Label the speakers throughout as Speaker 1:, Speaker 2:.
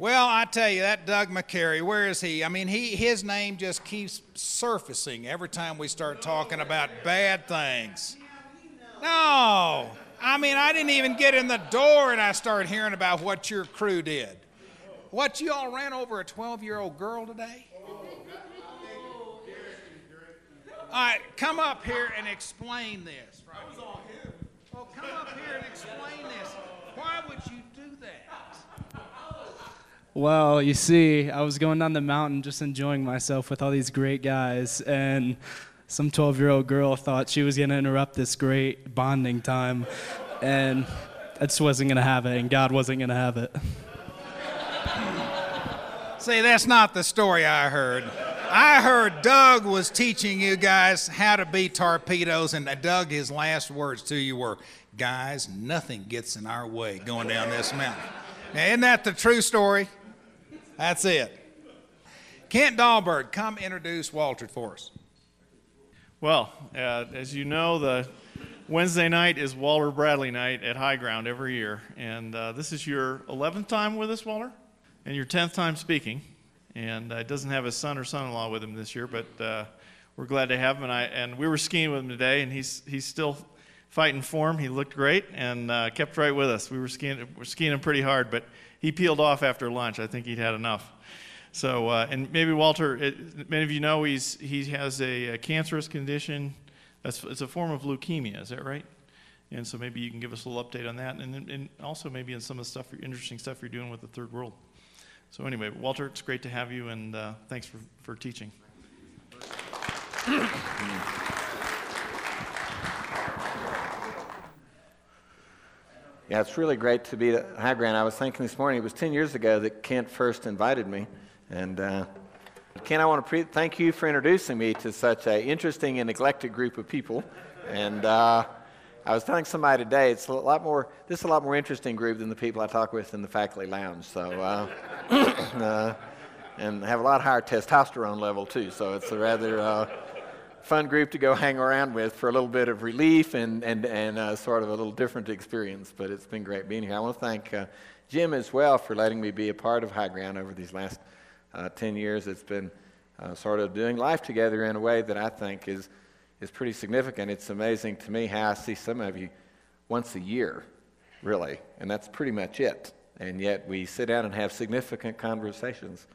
Speaker 1: Well, I tell you, that Doug McCary, where is he? I mean, he, his name just keeps surfacing every time we start talking about bad things. No, I mean, I didn't even get in the door and I started hearing about what your crew did. What, you all ran over a 12 year old girl today? All right, come up here and explain this. Right oh, come up here and explain this. Why would you do that?
Speaker 2: Well, you see, I was going down the mountain just enjoying myself with all these great guys, and some 12 year old girl thought she was going to interrupt this great bonding time, and I just wasn't going to have it, and God wasn't going to have it.
Speaker 1: See, that's not the story I heard. I heard Doug was teaching you guys how to be torpedoes, and Doug, his last words to you were, Guys, nothing gets in our way going down this mountain. Now, isn't that the true story? That's it. Kent Dahlberg, come introduce Walter for us.
Speaker 3: Well, uh, as you know, the Wednesday night is Walter Bradley night at High Ground every year. And uh, this is your 11th time with us, Walter, and your 10th time speaking and uh, doesn't have his son or son-in-law with him this year, but uh, we're glad to have him. And, I, and we were skiing with him today, and he's he's still fighting form. He looked great and uh, kept right with us. We were skiing we're skiing him pretty hard, but he peeled off after lunch. I think he'd had enough. So, uh, and maybe Walter, it, many of you know he's he has a, a cancerous condition. That's it's a form of leukemia. Is that right? And so maybe you can give us a little update on that, and, and also maybe on some of the stuff, interesting stuff you're doing with the third world. So, anyway, Walter, it's great to have you, and uh, thanks for, for teaching.
Speaker 4: Yeah, it's really great to be at High Ground. I was thinking this morning, it was 10 years ago that Kent first invited me. And uh, Kent, I want to pre- thank you for introducing me to such an interesting and neglected group of people. And uh, I was telling somebody today, it's a lot more, this is a lot more interesting group than the people I talk with in the faculty lounge. So, uh, uh, and have a lot higher testosterone level too. So it's a rather uh, fun group to go hang around with for a little bit of relief and and and uh, sort of a little different experience. But it's been great being here. I want to thank uh, Jim as well for letting me be a part of High Ground over these last uh, ten years. It's been uh, sort of doing life together in a way that I think is is pretty significant. It's amazing to me how I see some of you once a year, really, and that's pretty much it and yet we sit down and have significant conversations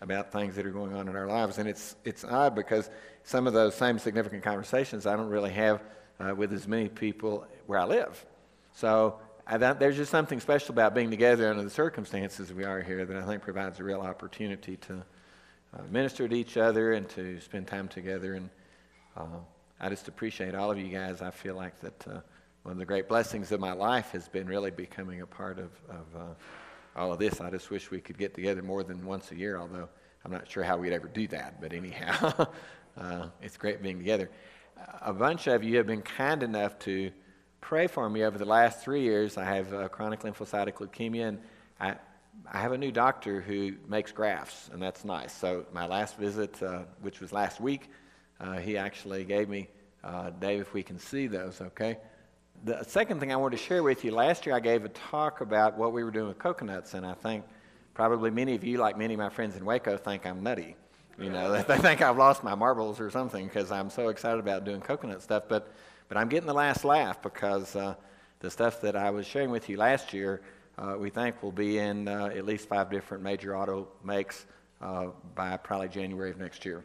Speaker 4: about things that are going on in our lives. And it's, it's odd because some of those same significant conversations I don't really have uh, with as many people where I live. So I, there's just something special about being together under the circumstances we are here that I think provides a real opportunity to uh, minister to each other and to spend time together. And uh, I just appreciate all of you guys. I feel like that uh, one of the great blessings of my life has been really becoming a part of, of uh, all of this. I just wish we could get together more than once a year, although I'm not sure how we'd ever do that. But anyhow, uh, it's great being together. A bunch of you have been kind enough to pray for me over the last three years. I have uh, chronic lymphocytic leukemia, and I, I have a new doctor who makes grafts, and that's nice. So my last visit, uh, which was last week, uh, he actually gave me, uh, Dave, if we can see those, okay? The second thing I wanted to share with you last year, I gave a talk about what we were doing with coconuts, and I think probably many of you, like many of my friends in Waco, think I'm nutty. You know, they think I've lost my marbles or something because I'm so excited about doing coconut stuff. But, but I'm getting the last laugh because uh, the stuff that I was sharing with you last year, uh, we think will be in uh, at least five different major auto makes uh, by probably January of next year.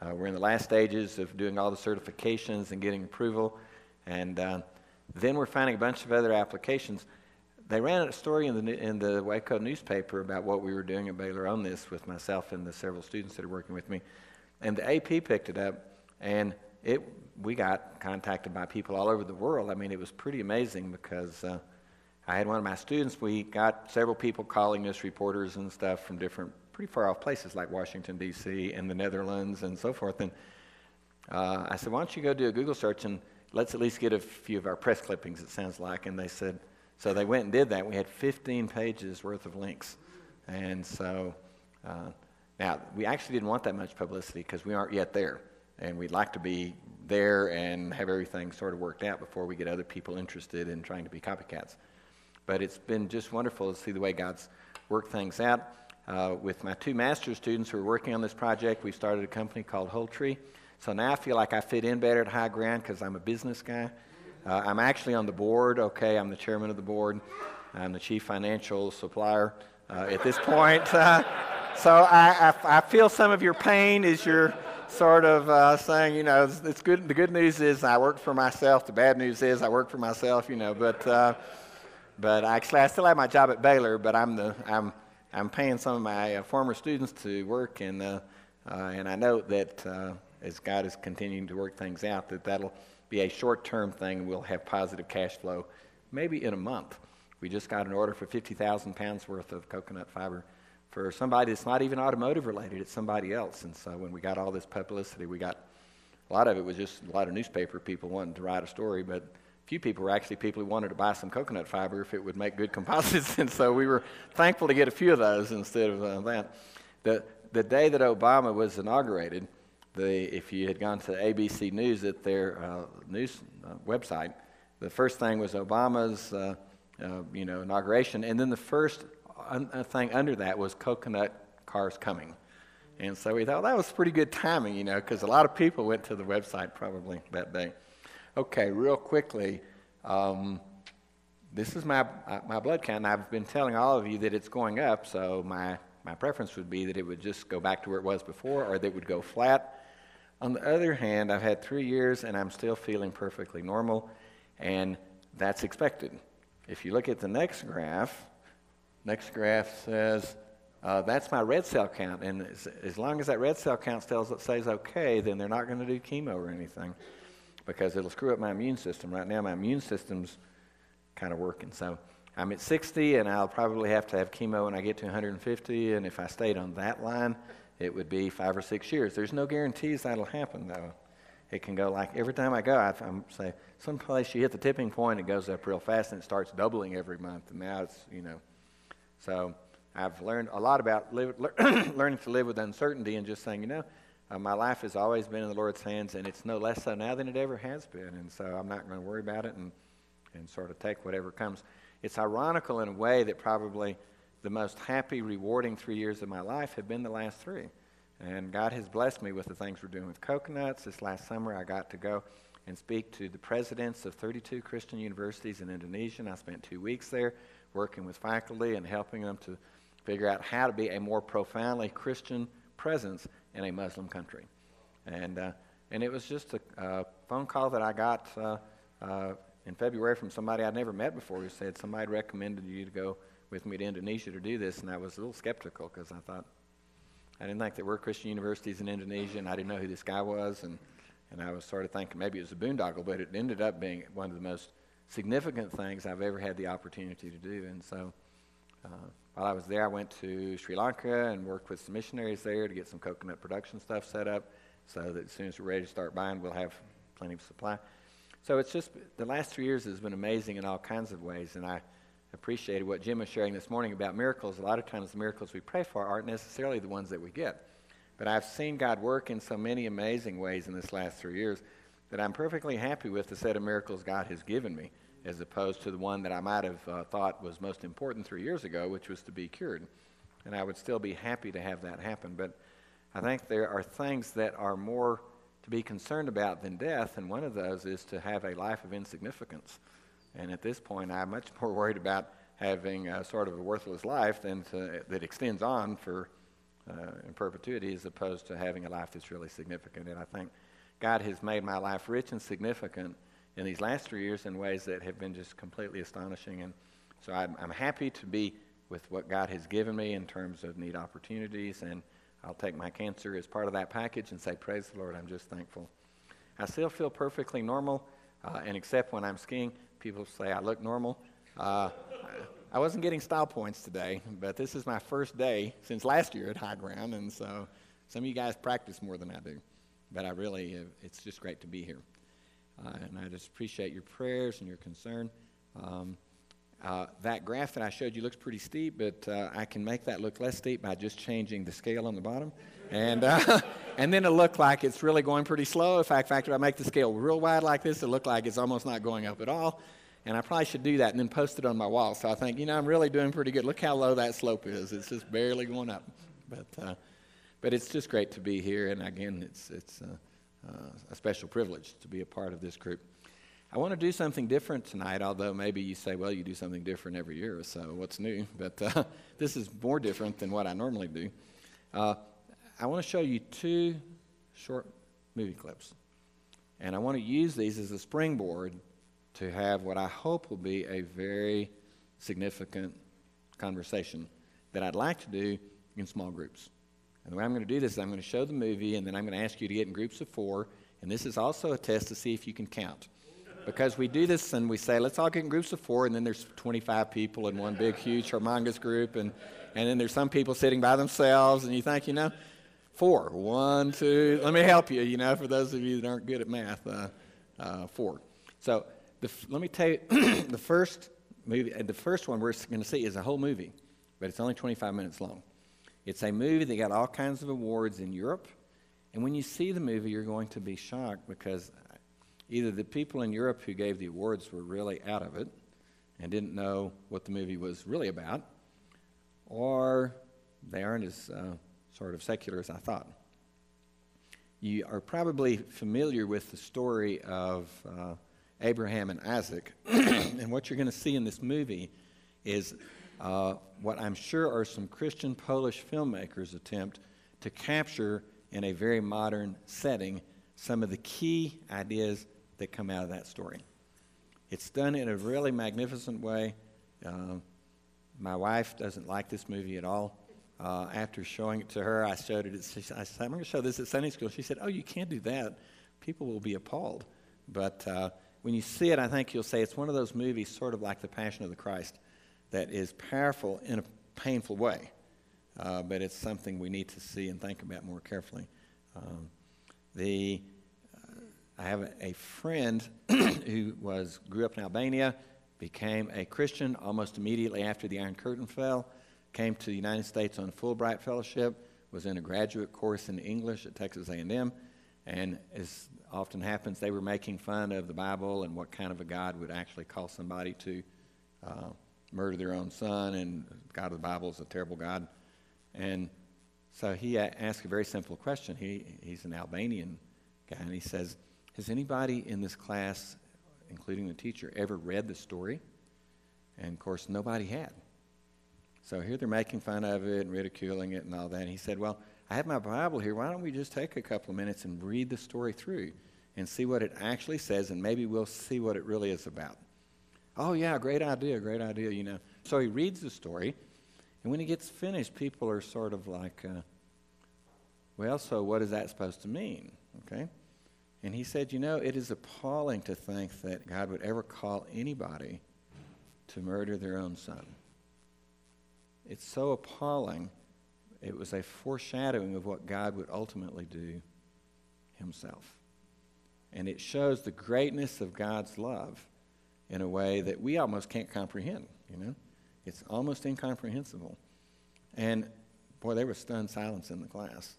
Speaker 4: Uh, we're in the last stages of doing all the certifications and getting approval. And uh, then we're finding a bunch of other applications. They ran a story in the, in the Waco newspaper about what we were doing at Baylor on this with myself and the several students that are working with me. And the AP picked it up, and it, we got contacted by people all over the world. I mean, it was pretty amazing because uh, I had one of my students, we got several people calling us, reporters and stuff from different, pretty far off places like Washington, D.C., and the Netherlands and so forth. And uh, I said, why don't you go do a Google search and let's at least get a few of our press clippings, it sounds like. And they said, so they went and did that. We had 15 pages worth of links. And so, uh, now, we actually didn't want that much publicity because we aren't yet there. And we'd like to be there and have everything sort of worked out before we get other people interested in trying to be copycats. But it's been just wonderful to see the way God's worked things out. Uh, with my two master's students who are working on this project, we started a company called Whole Tree. So now I feel like I fit in better at High Ground because I'm a business guy. Uh, I'm actually on the board, okay? I'm the chairman of the board. I'm the chief financial supplier uh, at this point. Uh, so I, I, I, feel some of your pain as you're sort of uh, saying, you know, it's, it's, good. The good news is I work for myself. The bad news is I work for myself, you know. But, uh, but actually, I still have my job at Baylor, but I'm, the, I'm, I'm paying some of my uh, former students to work, and, and I know that as God is continuing to work things out, that that'll be a short term thing. We'll have positive cash flow maybe in a month. We just got an order for 50,000 pounds worth of coconut fiber for somebody that's not even automotive related, it's somebody else. And so when we got all this publicity, we got a lot of it was just a lot of newspaper people wanting to write a story, but a few people were actually people who wanted to buy some coconut fiber if it would make good composites. and so we were thankful to get a few of those instead of uh, that. The, the day that Obama was inaugurated, the, if you had gone to ABC News at their uh, news uh, website, the first thing was Obama's uh, uh you know, inauguration, and then the first un- uh, thing under that was coconut cars coming. And so we thought that was pretty good timing, you know, because a lot of people went to the website probably that day. Okay, real quickly, um, this is my, uh, my blood count. I've been telling all of you that it's going up, so my, my preference would be that it would just go back to where it was before or that it would go flat. On the other hand, I've had three years and I'm still feeling perfectly normal, and that's expected. If you look at the next graph, next graph says uh, that's my red cell count, and as, as long as that red cell count stays, stays okay, then they're not going to do chemo or anything because it'll screw up my immune system. Right now, my immune system's kind of working. So I'm at 60, and I'll probably have to have chemo when I get to 150, and if I stayed on that line, it would be five or six years. There's no guarantees that'll happen, though. It can go like every time I go, I, I'm say someplace you hit the tipping point, it goes up real fast, and it starts doubling every month. And now it's you know, so I've learned a lot about live, learning to live with uncertainty and just saying, you know, uh, my life has always been in the Lord's hands, and it's no less so now than it ever has been. And so I'm not going to worry about it and and sort of take whatever comes. It's ironical in a way that probably the most happy, rewarding three years of my life have been the last three. And God has blessed me with the things we're doing with coconuts. This last summer, I got to go and speak to the presidents of 32 Christian universities in Indonesia. And I spent two weeks there working with faculty and helping them to figure out how to be a more profoundly Christian presence in a Muslim country. And, uh, and it was just a, phone call that I got uh, uh, in February from somebody I'd never met before who said somebody recommended you to go with me to Indonesia to do this, and I was a little skeptical because I thought, I didn't think there were Christian universities in Indonesia, and I didn't know who this guy was, and, and I was sort of thinking maybe it was a boondoggle, but it ended up being one of the most significant things I've ever had the opportunity to do. And so uh, while I was there, I went to Sri Lanka and worked with some missionaries there to get some coconut production stuff set up so that as soon as we're ready to start buying, we'll have plenty of supply. So it's just the last three years has been amazing in all kinds of ways, and I appreciated what Jim was sharing this morning about miracles. A lot of times, the miracles we pray for aren't necessarily the ones that we get. But I've seen God work in so many amazing ways in this last three years that I'm perfectly happy with the set of miracles God has given me, as opposed to the one that I might have uh, thought was most important three years ago, which was to be cured. And I would still be happy to have that happen. But I think there are things that are more to be concerned about than death, and one of those is to have a life of insignificance. And at this point, I'm much more worried about having a sort of a worthless life than to, that extends on for uh, in perpetuity as opposed to having a life that's really significant. And I think God has made my life rich and significant in these last three years in ways that have been just completely astonishing. And so I'm, I'm happy to be with what God has given me in terms of neat opportunities. And I'll take my cancer as part of that package and say, Praise the Lord, I'm just thankful. I still feel perfectly normal, uh, and except when I'm skiing, people say I look normal. Uh, I wasn't getting style points today, but this is my first day since last year at High Ground, and so some of you guys practice more than I do. But I really, it's just great to be here. Uh, and I just appreciate your prayers and your concern. Um, uh, that graph that I showed you looks pretty steep, but uh, I can make that look less steep by just changing the scale on the bottom. And, uh, and then it'll look like it's really going pretty slow. In fact, if I make the scale real wide like this, it'll look like it's almost not going up at all. And I probably should do that and then post it on my wall. So I think, you know, I'm really doing pretty good. Look how low that slope is. It's just barely going up. But, uh, but it's just great to be here. And again, it's, it's uh, uh, a special privilege to be a part of this group. I want to do something different tonight, although maybe you say, well, you do something different every year, so what's new? But uh, this is more different than what I normally do. Uh, I want to show you two short movie clips. And I want to use these as a springboard to have what I hope will be a very significant conversation that I'd like to do in small groups. And the way I'm going to do this is I'm going to show the movie, and then I'm going to ask you to get in groups of four. And this is also a test to see if you can count. Because we do this and we say, let's all get in groups of four, and then there's 25 people in one big, huge, humongous group, and, and then there's some people sitting by themselves, and you think, you know, four, one, two, let me help you, you know, for those of you that aren't good at math, uh, uh, four. So the, let me tell you, the first movie, uh, the first one we're going to see is a whole movie, but it's only 25 minutes long. It's a movie that got all kinds of awards in Europe, and when you see the movie, you're going to be shocked because either the people in Europe who gave the awards were really out of it and didn't know what the movie was really about, or they aren't as uh, sort of secular as I thought. You are probably familiar with the story of uh, Abraham and Isaac. and what you're going to see in this movie is uh, what I'm sure are some Christian Polish filmmakers' attempt to capture in a very modern setting some of the key ideas that come out of that story. It's done in a really magnificent way. Uh, my wife doesn't like this movie at all. Uh, after showing it to her, I showed it. I said, "I'm going to show this at Sunday school." She said, "Oh, you can't do that. People will be appalled." But uh, when you see it, I think you'll say it's one of those movies, sort of like The Passion of the Christ, that is powerful in a painful way. Uh, but it's something we need to see and think about more carefully. Um, the I have a, friend who was grew up in Albania, became a Christian almost immediately after the Iron Curtain fell, came to the United States on a Fulbright fellowship, was in a graduate course in English at Texas A&M, and as often happens, they were making fun of the Bible and what kind of a God would actually call somebody to uh, murder their own son, and God of the Bible is a terrible God. And so he asked a very simple question. He, he's an Albanian guy, and he says, Has anybody in this class, including the teacher, ever read the story? And of course, nobody had. So here they're making fun of it and ridiculing it and all that. And he said, Well, I have my Bible here. Why don't we just take a couple of minutes and read the story through and see what it actually says, and maybe we'll see what it really is about? Oh, yeah, great idea, great idea, you know. So he reads the story, and when he gets finished, people are sort of like, uh, well, so what is that supposed to mean? Okay? And he said, you know, it is appalling to think that God would ever call anybody to murder their own son. It's so appalling it was a foreshadowing of what God would ultimately do himself. And it shows the greatness of God's love in a way that we almost can't comprehend, you know? It's almost incomprehensible. And boy, there was stunned silence in the class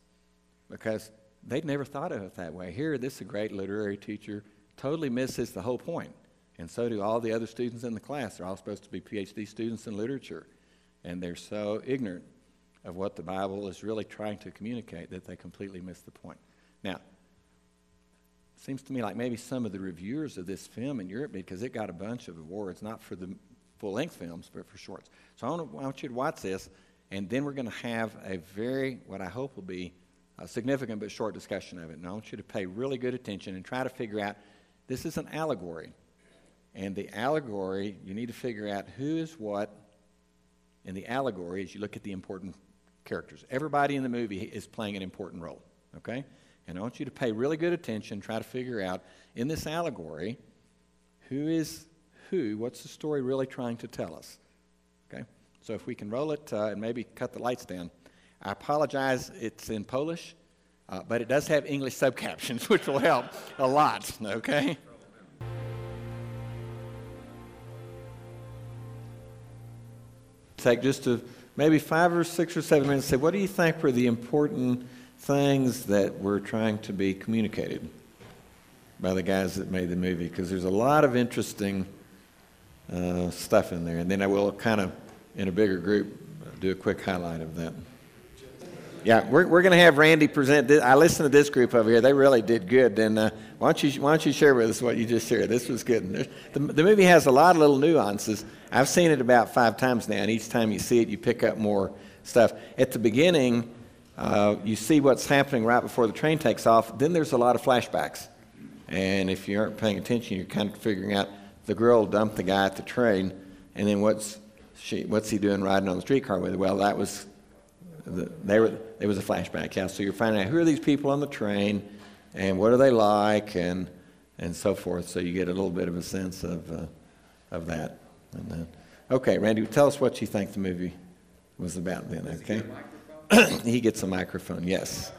Speaker 4: because they'd never thought of it that way. Here, this is a great literary teacher, totally misses the whole point. And so do all the other students in the class. They're all supposed to be PhD students in literature. And they're so ignorant of what the Bible is really trying to communicate that they completely miss the point. Now, seems to me like maybe some of the reviewers of this film in Europe, did because it got a bunch of awards, not for the full length films, but for shorts. So I want, to, I want you to watch this, and then we're going to have a very, what I hope will be a significant but short discussion of it. And I want you to pay really good attention and try to figure out this is an allegory. And the allegory, you need to figure out who is what in the allegory as you look at the important characters. Everybody in the movie is playing an important role, okay? And I want you to pay really good attention, try to figure out in this allegory who is who, what's the story really trying to tell us, okay? So if we can roll it uh, and maybe cut the lights down. I apologize, it's in Polish, uh, but it does have English subcaptions, which will help a lot, okay? Take just maybe five or six or seven minutes say, what do you think were the important things that were trying to be communicated by the guys that made the movie? Because there's a lot of interesting uh, stuff in there. And then I will kind of, in a bigger group, do a quick highlight of that. Yeah, we're, we're going to have Randy present. This. I listened to this group over here. They really did good. And uh, why, don't you, why don't you share with us what you just shared? This was good. The, the movie has a lot of little nuances. I've seen it about five times now, and each time you see it, you pick up more stuff. At the beginning, uh, you see what's happening right before the train takes off. Then there's a lot of flashbacks. And if you aren't paying attention, you're kind of figuring out the girl dumped the guy at the train, and then what's, she, what's he doing riding on the streetcar with her? Well, that was the, they were, it was a flashback, yeah. So you're finding out who are these people on the train, and what are they like, and and so forth. So you get a little bit of a sense of uh, of that. And then, okay, Randy, tell us what you think the movie was about then. Okay. he gets a microphone. Yes.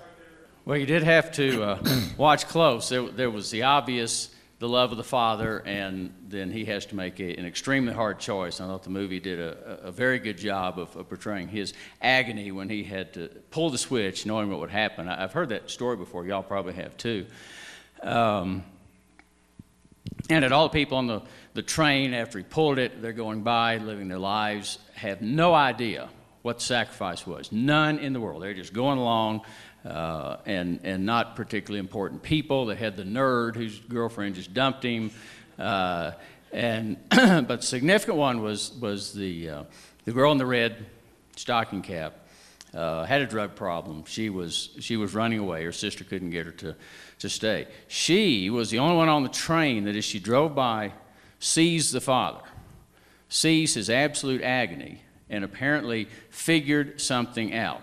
Speaker 5: Well, you did have to uh, watch close. There, there was the obvious the love of the father, and then he has to make a, an extremely hard choice. I thought the movie did a, a very good job of, of, portraying his agony when he had to pull the switch, knowing what would happen. I, have heard that story before. Y'all probably have too. Um, and at all the people on the, the train, after he pulled it, they're going by, living their lives, have no idea what sacrifice was. None in the world. They're just going along uh, and, and not particularly important people. They had the nerd whose girlfriend just dumped him. Uh, and, but significant one was, was the, uh, the girl in the red stocking cap. Uh, had a drug problem. She was, she was running away. Her sister couldn't get her to, to stay. She was the only one on the train that, as she drove by, sees the father, sees his absolute agony, and apparently figured something out.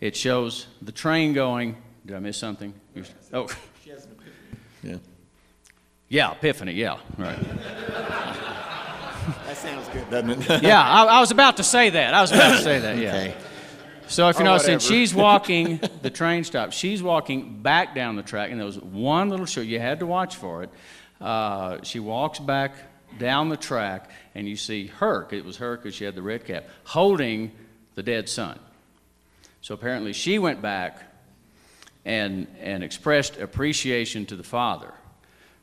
Speaker 5: It shows the train going. Did I miss something? Oh.
Speaker 4: Yeah.
Speaker 5: Yeah, Epiphany, yeah, right.
Speaker 4: that sounds good, doesn't it?
Speaker 5: yeah, I, I, was about to say that. I was about to say that, yeah.
Speaker 4: Okay.
Speaker 5: So if you notice, and she's walking, the train stops. She's walking back down the track, and there was one little show. You had to watch for it. Uh, she walks back down the track, and you see her, it was her because she had the red cap, holding the dead son. So apparently she went back and, and expressed appreciation to the father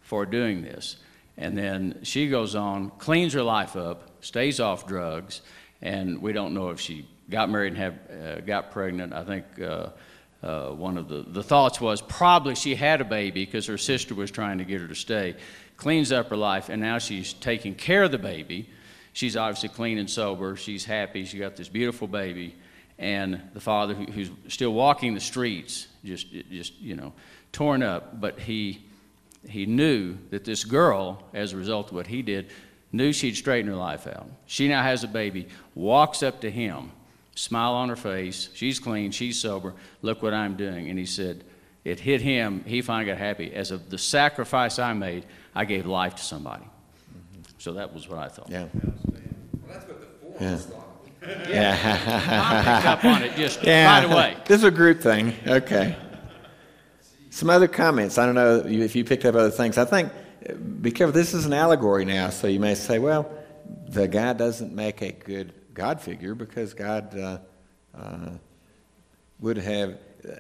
Speaker 5: for doing this. And then she goes on, cleans her life up, stays off drugs, and we don't know if she got married and have, uh, got pregnant. I think uh, uh, one of the, the thoughts was probably she had a baby because her sister was trying to get her to stay. Cleans up her life, and now she's taking care of the baby. She's obviously clean and sober. She's happy. She got this beautiful baby and the father who, who's still walking the streets, just, just you know, torn up. But he, he knew that this girl, as a result of what he did, knew she'd straighten her life out. She now has a baby, walks up to him, smile on her face. She's clean, she's sober. Look what I'm doing. And he said, it hit him. He finally got happy. As of the sacrifice I made, I gave life to somebody. Mm-hmm. So that was what I thought.
Speaker 4: Yeah. Well,
Speaker 6: that's what the forum yeah.
Speaker 5: Yeah. I picked up on it just yeah. right away.
Speaker 4: This is a group thing. Okay. Some other comments. I don't know if you picked up other things. I think, be careful, this is an allegory now, so you may say, well, the guy doesn't make a good God figure because God uh, uh, would have. Uh,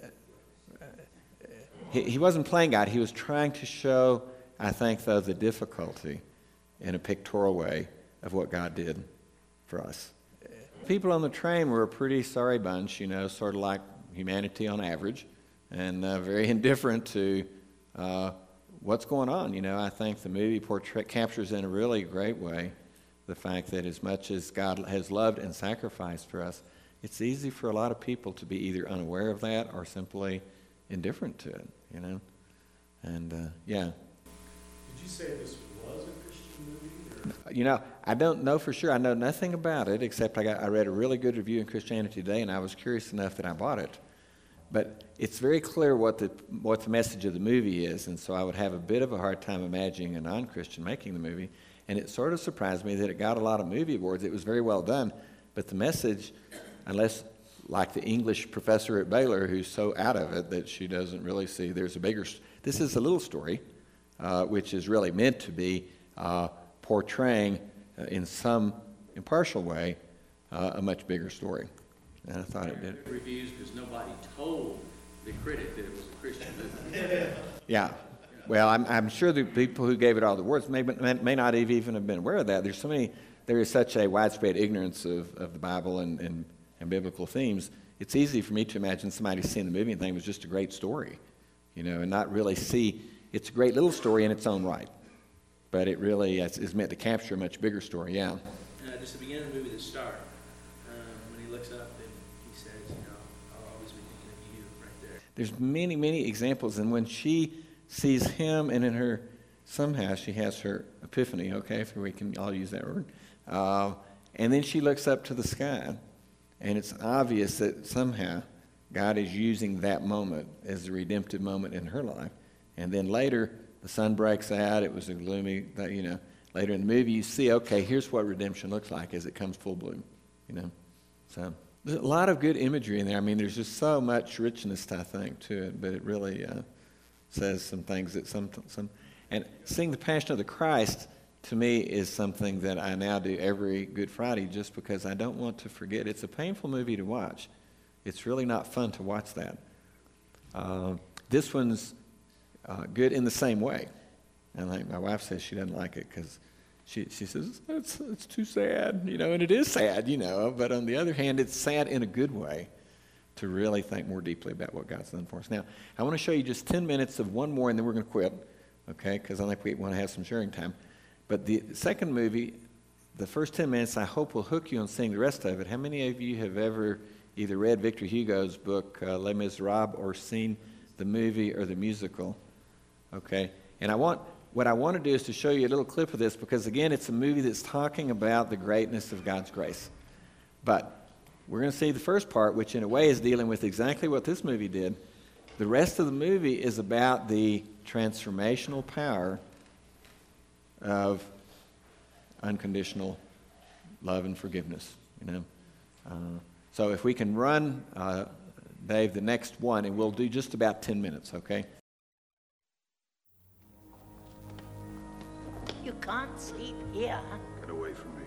Speaker 4: he, he wasn't playing God, he was trying to show, I think, though, the difficulty in a pictorial way of what God did for us people on the train were a pretty sorry bunch, you know, sort of like humanity on average, and uh, very indifferent to uh, what's going on. You know, I think the movie portray- captures in a really great way the fact that as much as God has loved and sacrificed for us, it's easy for a lot of people to be either unaware of that or simply indifferent to it, you know? And uh, yeah. Did
Speaker 6: you say this was a
Speaker 4: you know, I don't know for sure. I know nothing about it except I, got, I read a really good review in Christianity Today, and I was curious enough that I bought it. But it's very clear what the, what the message of the movie is, and so I would have a bit of a hard time imagining a non Christian making the movie. And it sort of surprised me that it got a lot of movie awards. It was very well done, but the message, unless like the English professor at Baylor who's so out of it that she doesn't really see there's a bigger. This is a little story, uh, which is really meant to be. Uh, portraying uh, in some impartial way uh, a much bigger story. And I thought it did.
Speaker 5: Reviews because nobody told the critic that it was a Christian movie.
Speaker 4: yeah. Well, I'm, I'm, sure the people who gave it all the words may, may, may not have even have been aware of that. There's so many there is such a widespread ignorance of, of the Bible and, and, and biblical themes, it's easy for me to imagine somebody seeing the movie and think it was just a great story, you know, and not really see it's a great little story in its own right. But it really is, is meant to capture a much bigger story, yeah.
Speaker 7: Uh, just the beginning of the movie, the start, um, when he looks up and he says, you know, I'll always be thinking of you right there.
Speaker 4: There's many, many examples, and when she sees him, and in her, somehow she has her epiphany, okay, if we can all use that word, uh, and then she looks up to the sky, and it's obvious that somehow God is using that moment as a redemptive moment in her life. And then later, the sun breaks out. It was a gloomy, you know. Later in the movie, you see, okay, here's what redemption looks like as it comes full bloom, you know. So there's a lot of good imagery in there. I mean, there's just so much richness, I think, to it. But it really uh, says some things that some some. And seeing the Passion of the Christ to me is something that I now do every Good Friday, just because I don't want to forget. It's a painful movie to watch. It's really not fun to watch that. Uh, this one's uh, good in the same way. And like my wife says she doesn't like it because she, she says, it's, it's too sad, you know, and it is sad, you know. But on the other hand, it's sad in a good way to really think more deeply about what God's done for us. Now, I want to show you just 10 minutes of one more, and then we're going to quit, okay, because I think we want to have some sharing time. But the second movie, the first 10 minutes, I hope will hook you on seeing the rest of it. How many of you have ever either read Victor Hugo's book, uh, Les Miserables, or seen the movie or the musical? Okay? And I want, what I want to do is to show you a little clip of this because, again, it's a movie that's talking about the greatness of God's grace. But we're going to see the first part, which in a way is dealing with exactly what this movie did. The rest of the movie is about the transformational power of unconditional love and forgiveness. You know, uh, so if we can run, uh, Dave, the next one, and we'll do just about ten minutes. Okay.
Speaker 8: You can't sleep here.
Speaker 6: Get away from me.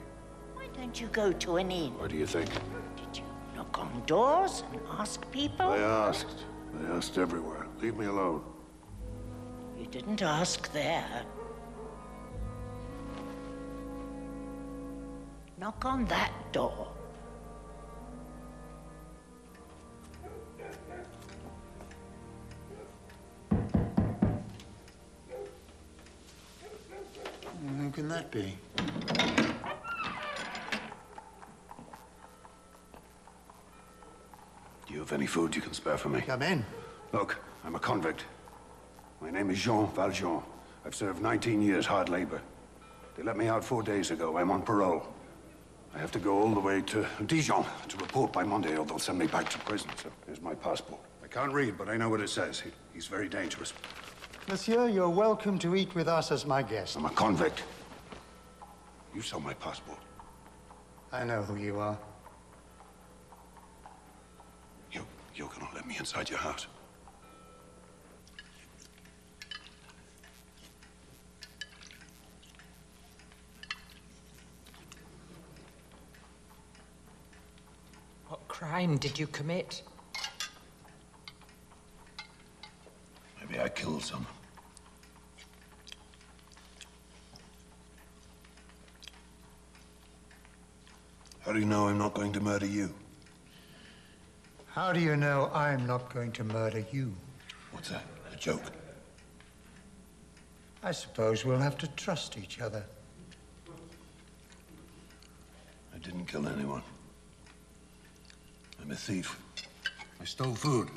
Speaker 8: Why don't you go to an inn?
Speaker 6: What do you think?
Speaker 8: Did you knock on doors and ask people?
Speaker 6: I asked. I asked everywhere. Leave me alone.
Speaker 8: You didn't ask there. Knock on that door.
Speaker 6: Can that be? Do you have any food you can spare for me?
Speaker 9: Come in.
Speaker 6: Look, I'm a convict. My name is Jean Valjean. I've served 19 years hard labor. They let me out four days ago. I'm on parole. I have to go all the way to Dijon to report by Monday, or they'll send me back to prison. So here's my passport. I can't read, but I know what it says. He, he's very dangerous.
Speaker 9: Monsieur, you're welcome to eat with us as my guest.
Speaker 6: I'm a convict. You saw my passport.
Speaker 9: I know who you are.
Speaker 6: You, you're gonna let me inside your house.
Speaker 10: What crime did you commit?
Speaker 6: Maybe I killed someone. Do you know I'm not going to murder you?
Speaker 9: How do you know I'm not going to murder you?
Speaker 6: What's that? A joke?
Speaker 9: I suppose we'll have to trust each other.
Speaker 6: I didn't kill anyone. I'm a thief. I stole food.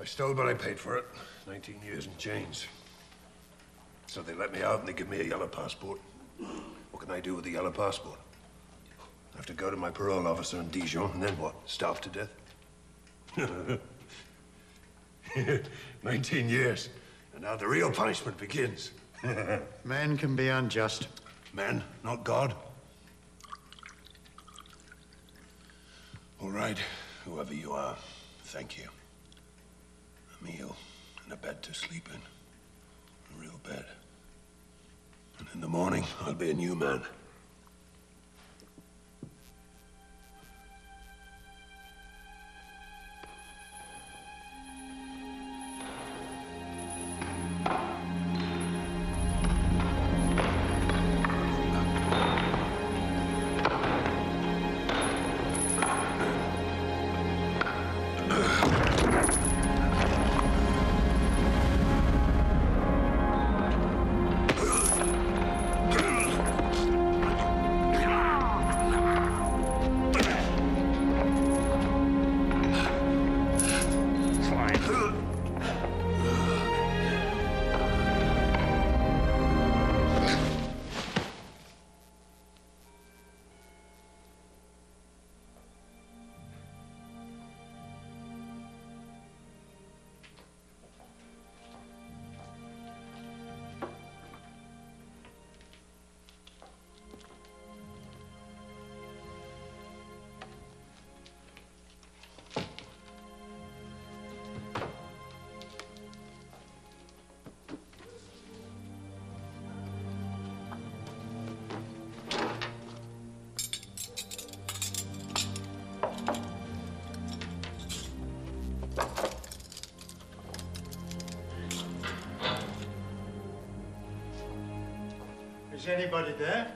Speaker 6: I stole, but I paid for it. 19 years in chains. So they let me out and they give me a yellow passport. What can I do with a yellow passport? I have to go to my parole officer in Dijon, and then what? Starve to death? 19 years. And now the real punishment begins.
Speaker 9: Men can be unjust.
Speaker 6: Men, not God. All right, whoever you are, thank you. A meal and a bed to sleep in. A real bed. And in the morning, I'll be a new man.
Speaker 9: Anybody there?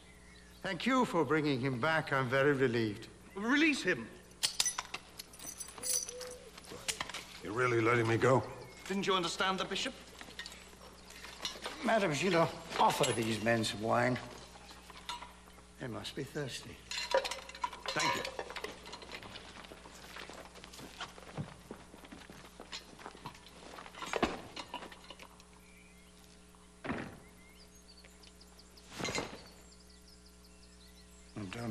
Speaker 9: Thank you for bringing him back. I'm very relieved.
Speaker 11: Release him.
Speaker 6: You're really letting me go?
Speaker 11: Didn't you understand the bishop?
Speaker 9: Madam Gillot, offer these men some wine. They must be thirsty.
Speaker 11: Thank you.
Speaker 9: And don't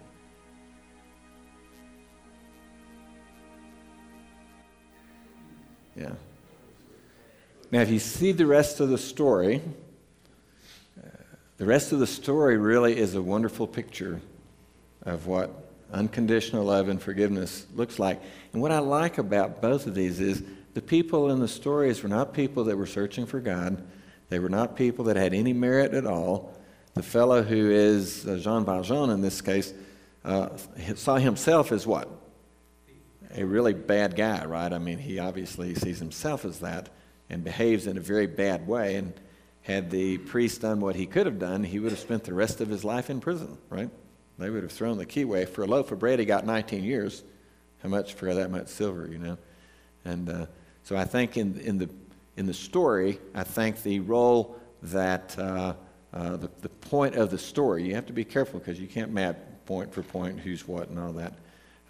Speaker 4: Yeah. Now, if you see the rest of the story, the rest of the story really is a wonderful picture of what unconditional love and forgiveness looks like. And what I like about both of these is the people in the stories were not people that were searching for God. They were not people that had any merit at all. The fellow who is uh, Jean Valjean in this case uh, saw himself as what? A really bad guy, right? I mean, he obviously sees himself as that and behaves in a very bad way. And had the priest done what he could have done, he would have spent the rest of his life in prison, right? They would have thrown the key away. For a loaf of bread, he got 19 years. How much for that much silver, you know? And uh, so I think in, in, the, in the story, I think the role that uh, uh, the, the point of the story, you have to be careful because you can't map point for point who's what and all that.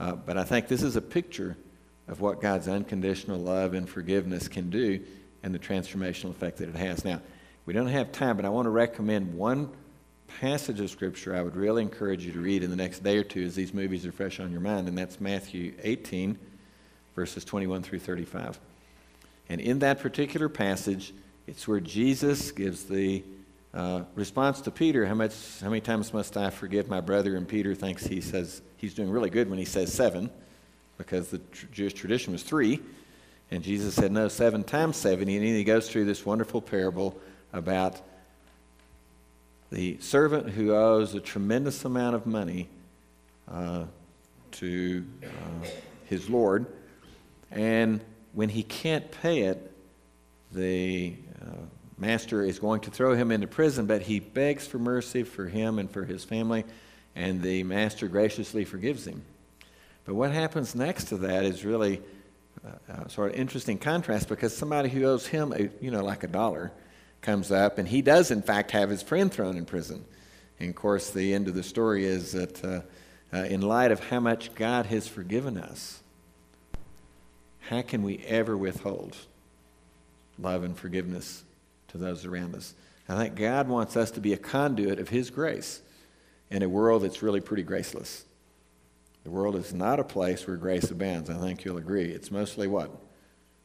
Speaker 4: Uh, but I think this is a picture of what God's unconditional love and forgiveness can do and the transformational effect that it has. Now, we don't have time, but I want to recommend one passage of Scripture I would really encourage you to read in the next day or two as these movies are fresh on your mind, and that's Matthew 18, verses 21 through 35. And in that particular passage, it's where Jesus gives the uh, response to Peter, how much, how many times must I forgive my brother? And Peter thinks he says he's doing really good when he says seven, because the tr- Jewish tradition was three, and Jesus said no, seven times seventy. And then he goes through this wonderful parable about the servant who owes a tremendous amount of money uh, to uh, his Lord, and when he can't pay it, the uh, master is going to throw him into prison, but he begs for mercy for him and for his family, and the master graciously forgives him. But what happens next to that is really uh, sort of interesting contrast because somebody who owes him, a, you know, like a dollar, comes up, and he does in fact have his friend thrown in prison. And of course, the end of the story is that uh, uh, in light of how much God has forgiven us, how can we ever withhold love and forgiveness to those around us? I think God wants us to be a conduit of His grace in a world that's really pretty graceless. The world is not a place where grace abounds. I think you'll agree. It's mostly what?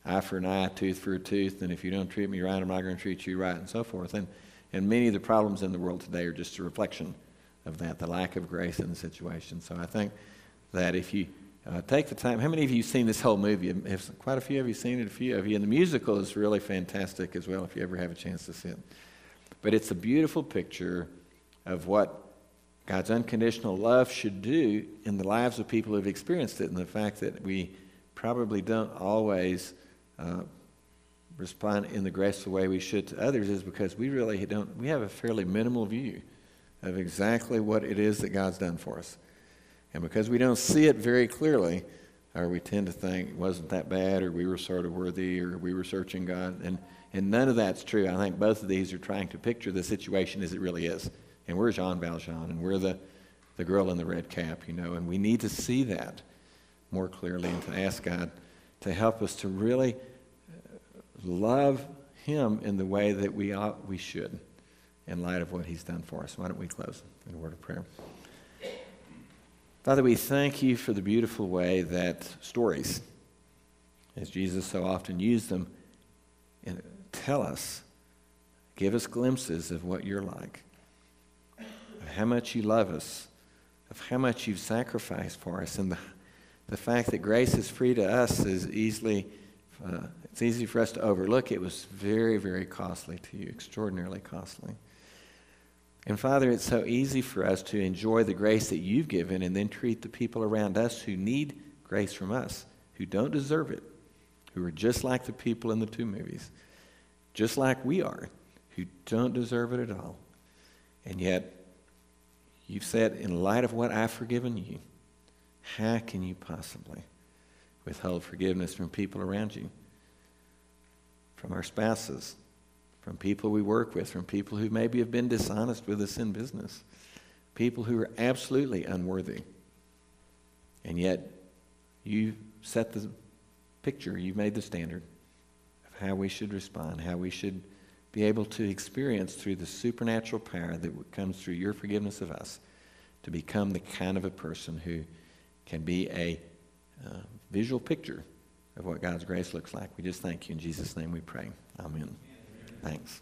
Speaker 4: Eye for an eye, tooth for a tooth, and if you don't treat me right, I'm not going to treat you right, and so forth. And, and many of the problems in the world today are just a reflection of that, the lack of grace in the situation. So I think that if you uh, take the time, how many of you have seen this whole movie? Have, quite a few of you seen it, a few of you. And the musical is really fantastic as well if you ever have a chance to see it. But it's a beautiful picture of what God's unconditional love should do in the lives of people who have experienced it, and the fact that we probably don't always uh, respond in the graceful way we should to others is because we really don't, we have a fairly minimal view of exactly what it is that God's done for us. And because we don't see it very clearly, or we tend to think it wasn't that bad, or we were sort of worthy, or we were searching God. And, and none of that's true. I think both of these are trying to picture the situation as it really is. And we're Jean Valjean, and we're the, the girl in the red cap, you know, and we need to see that more clearly and to ask God to help us to really uh, love Him in the way that we ought, we should in light of what He's done for us. Why don't we close in a word of prayer? Father, we thank you for the beautiful way that stories, as Jesus so often used them, tell us, give us glimpses of what you're like how much you love us, of how much you've sacrificed for us, and the, the fact that grace is free to us is easily, uh, it's easy for us to overlook. It was very, very costly to you, extraordinarily costly. And Father, it's so easy for us to enjoy the grace that you've given and then treat the people around us who need grace from us, who don't deserve it, who are just like the people in the two movies, just like we are, who don't deserve it at all. And yet, You've said, in light of what I've forgiven you, how can you possibly withhold forgiveness from people around you? From our spouses, from people we work with, from people who maybe have been dishonest with us in business, people who are absolutely unworthy. And yet, you set the picture, you've made the standard of how we should respond, how we should be able to experience through the supernatural power that comes through your forgiveness of us to become the kind of a person who can be a uh, visual picture of what God's grace looks like. We just thank you. In Jesus' name we pray. Amen. Thanks.